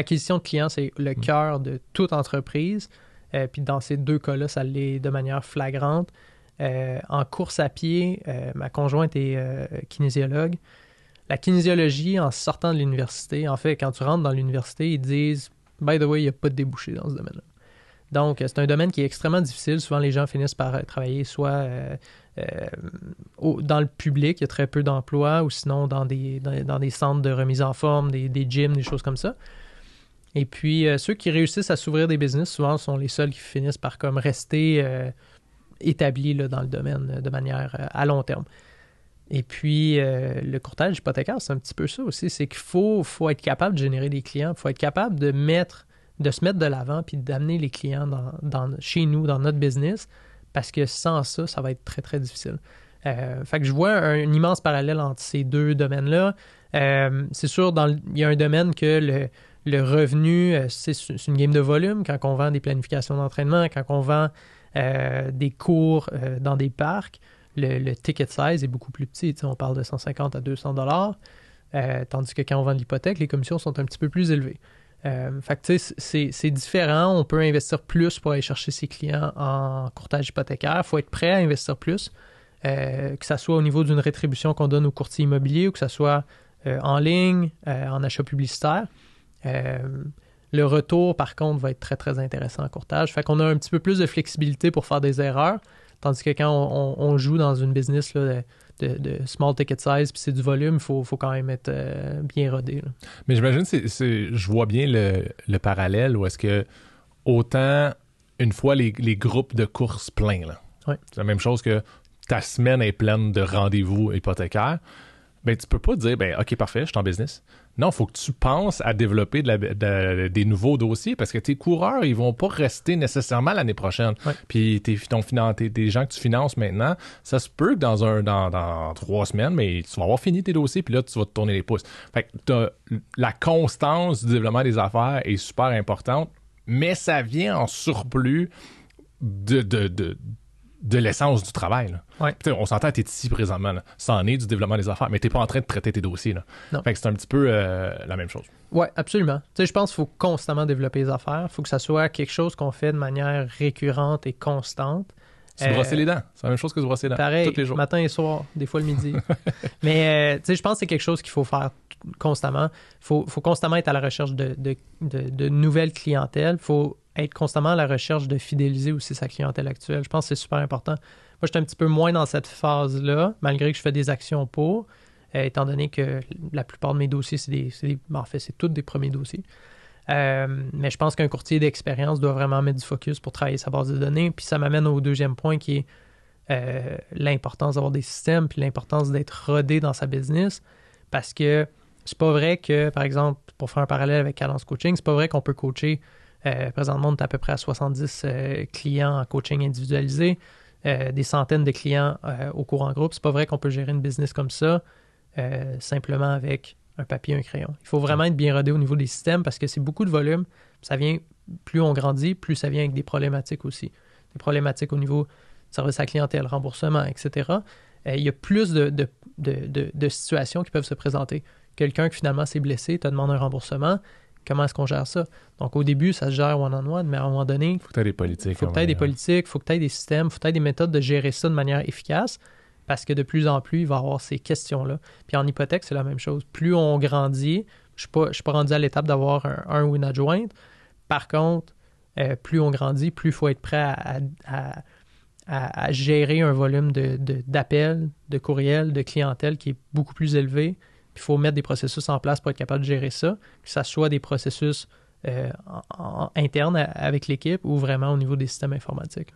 l'acquisition de clients, c'est le Mm. cœur de toute entreprise. Euh, puis dans ces deux cas-là, ça l'est de manière flagrante. Euh, en course à pied, euh, ma conjointe est kinésiologue. La kinésiologie, en sortant de l'université, en fait, quand tu rentres dans l'université, ils disent By the way, il n'y a pas de débouché dans ce domaine-là. Donc, c'est un domaine qui est extrêmement difficile. Souvent, les gens finissent par travailler soit au- dans le public, il y a très peu d'emplois, ou sinon dans des, dans, dans des centres de remise en forme, des, des gyms, des choses comme ça. Et puis, euh, ceux qui réussissent à s'ouvrir des business, souvent, sont les seuls qui finissent par comme rester euh, établis là, dans le domaine euh, de manière à long terme. Et puis, le courtage hypothécaire, c'est un petit peu ça aussi. C'est qu'il faut, faut être capable de générer des clients. Il faut être capable de mettre, de se mettre de l'avant puis d'amener les clients dans, chez nous, dans notre business, parce que sans ça, ça va être très, très difficile. Fait que je vois un, immense parallèle entre ces deux domaines-là. C'est sûr, il y a un domaine que le, le revenu, euh, c'est une game de volume. Quand on vend des planifications d'entraînement, quand on vend euh, des cours euh, dans des parcs, le, ticket size est beaucoup plus petit. On parle de 150 à 200 dollars, tandis que quand on vend de l'hypothèque, les commissions sont un petit peu plus élevées. C'est différent. On peut investir plus pour aller chercher ses clients en courtage hypothécaire. Il faut être prêt à investir plus, que ce soit au niveau d'une rétribution qu'on donne au courtier immobilier ou que ce soit en ligne, en achat publicitaire. Euh, le retour, par contre, va être très, très intéressant en courtage. Fait qu'on a un petit peu plus de flexibilité pour faire des erreurs. Tandis que quand on, on- on joue dans une business là, de, de- de small ticket size, puis c'est du volume, il faut, faut quand même être euh, bien rodé. là. Mais j'imagine, c'est, c'est- je vois bien le, le parallèle où est-ce que autant une fois les, les groupes de courses pleins, là, c'est la même chose que ta semaine est pleine de rendez-vous hypothécaires, ben tu peux pas dire, ben ok, parfait, je suis en business. Non, il faut que tu penses à développer de la- de- des nouveaux dossiers parce que tes coureurs, ils vont pas rester nécessairement l'année prochaine. Ouais. Puis tes, ton tes- des gens que tu finances maintenant, ça se peut que dans un dans, dans trois semaines, mais tu vas avoir fini tes dossiers, puis là, tu vas te tourner les pouces. Fait que la constance du développement des affaires est super importante, mais ça vient en surplus de, de, de, de l'essence du travail. là. Ouais. Tu on s'entend, t'es ici présentement. Là. Ça en est du développement des affaires, mais t'es pas en train de traiter tes dossiers. Là. Non. Fait que c'est un petit peu euh, la même chose. Oui, absolument. Tu sais, je pense qu'il faut constamment développer les affaires. Il faut que ça soit quelque chose qu'on fait de manière récurrente et constante. Se Euh, brosser les dents. C'est la même chose que se brosser les dents. Pareil, Tous les jours. matin et soir, des fois le midi. Mais euh, tu sais, je pense que c'est quelque chose qu'il faut faire constamment. Il faut, faut constamment être à la recherche de, de, de, de nouvelles clientèles. Il faut être constamment à la recherche de fidéliser aussi sa clientèle actuelle. Je pense que c'est super important. Moi, je suis un petit peu moins dans cette phase-là, malgré que je fais des actions pour, euh, étant donné que la plupart de mes dossiers, c'est des, ben, en fait, c'est tous des premiers dossiers. Euh, mais je pense qu'un courtier d'expérience doit vraiment mettre du focus pour travailler sa base de données. Puis ça m'amène au deuxième point qui est euh, l'importance d'avoir des systèmes, puis l'importance d'être rodé dans sa business. Parce que c'est pas vrai que, par exemple, pour faire un parallèle avec Cadence Coaching, c'est pas vrai qu'on peut coacher. Euh, présentement, on est à peu près à 70 euh, clients en coaching individualisé, euh, des centaines de clients au cours en groupe. C'est pas vrai qu'on peut gérer une business comme ça simplement avec un papier et un crayon. Il faut vraiment être bien rodé au niveau des systèmes parce que c'est beaucoup de volume. Ça vient, plus on grandit, plus ça vient avec des problématiques aussi. Des problématiques au niveau service à clientèle, remboursement, etc. Il y a plus de- de situations qui peuvent se présenter. Quelqu'un qui finalement s'est blessé, te demande un remboursement. Comment est-ce qu'on gère ça? Donc au début, ça se gère one-on-one, mais à un moment donné, Faut que tu aies des politiques. il faut que tu aies des politiques, il faut que tu aies des systèmes, il faut que tu aies des méthodes de gérer ça de manière efficace parce que de plus en plus, il va y avoir ces questions-là. Puis en hypothèque, c'est la même chose. Plus on grandit, je ne suis pas rendu à l'étape d'avoir un, un ou une adjointe. Par contre, euh, plus on grandit, plus il faut être prêt à, à- à- à- à gérer un volume de- de- d'appels, de, courriels, de clientèle qui est beaucoup plus élevé. Il faut mettre des processus en place pour être capable de gérer ça, que ce soit des processus euh, en- internes avec l'équipe ou vraiment au niveau des systèmes informatiques.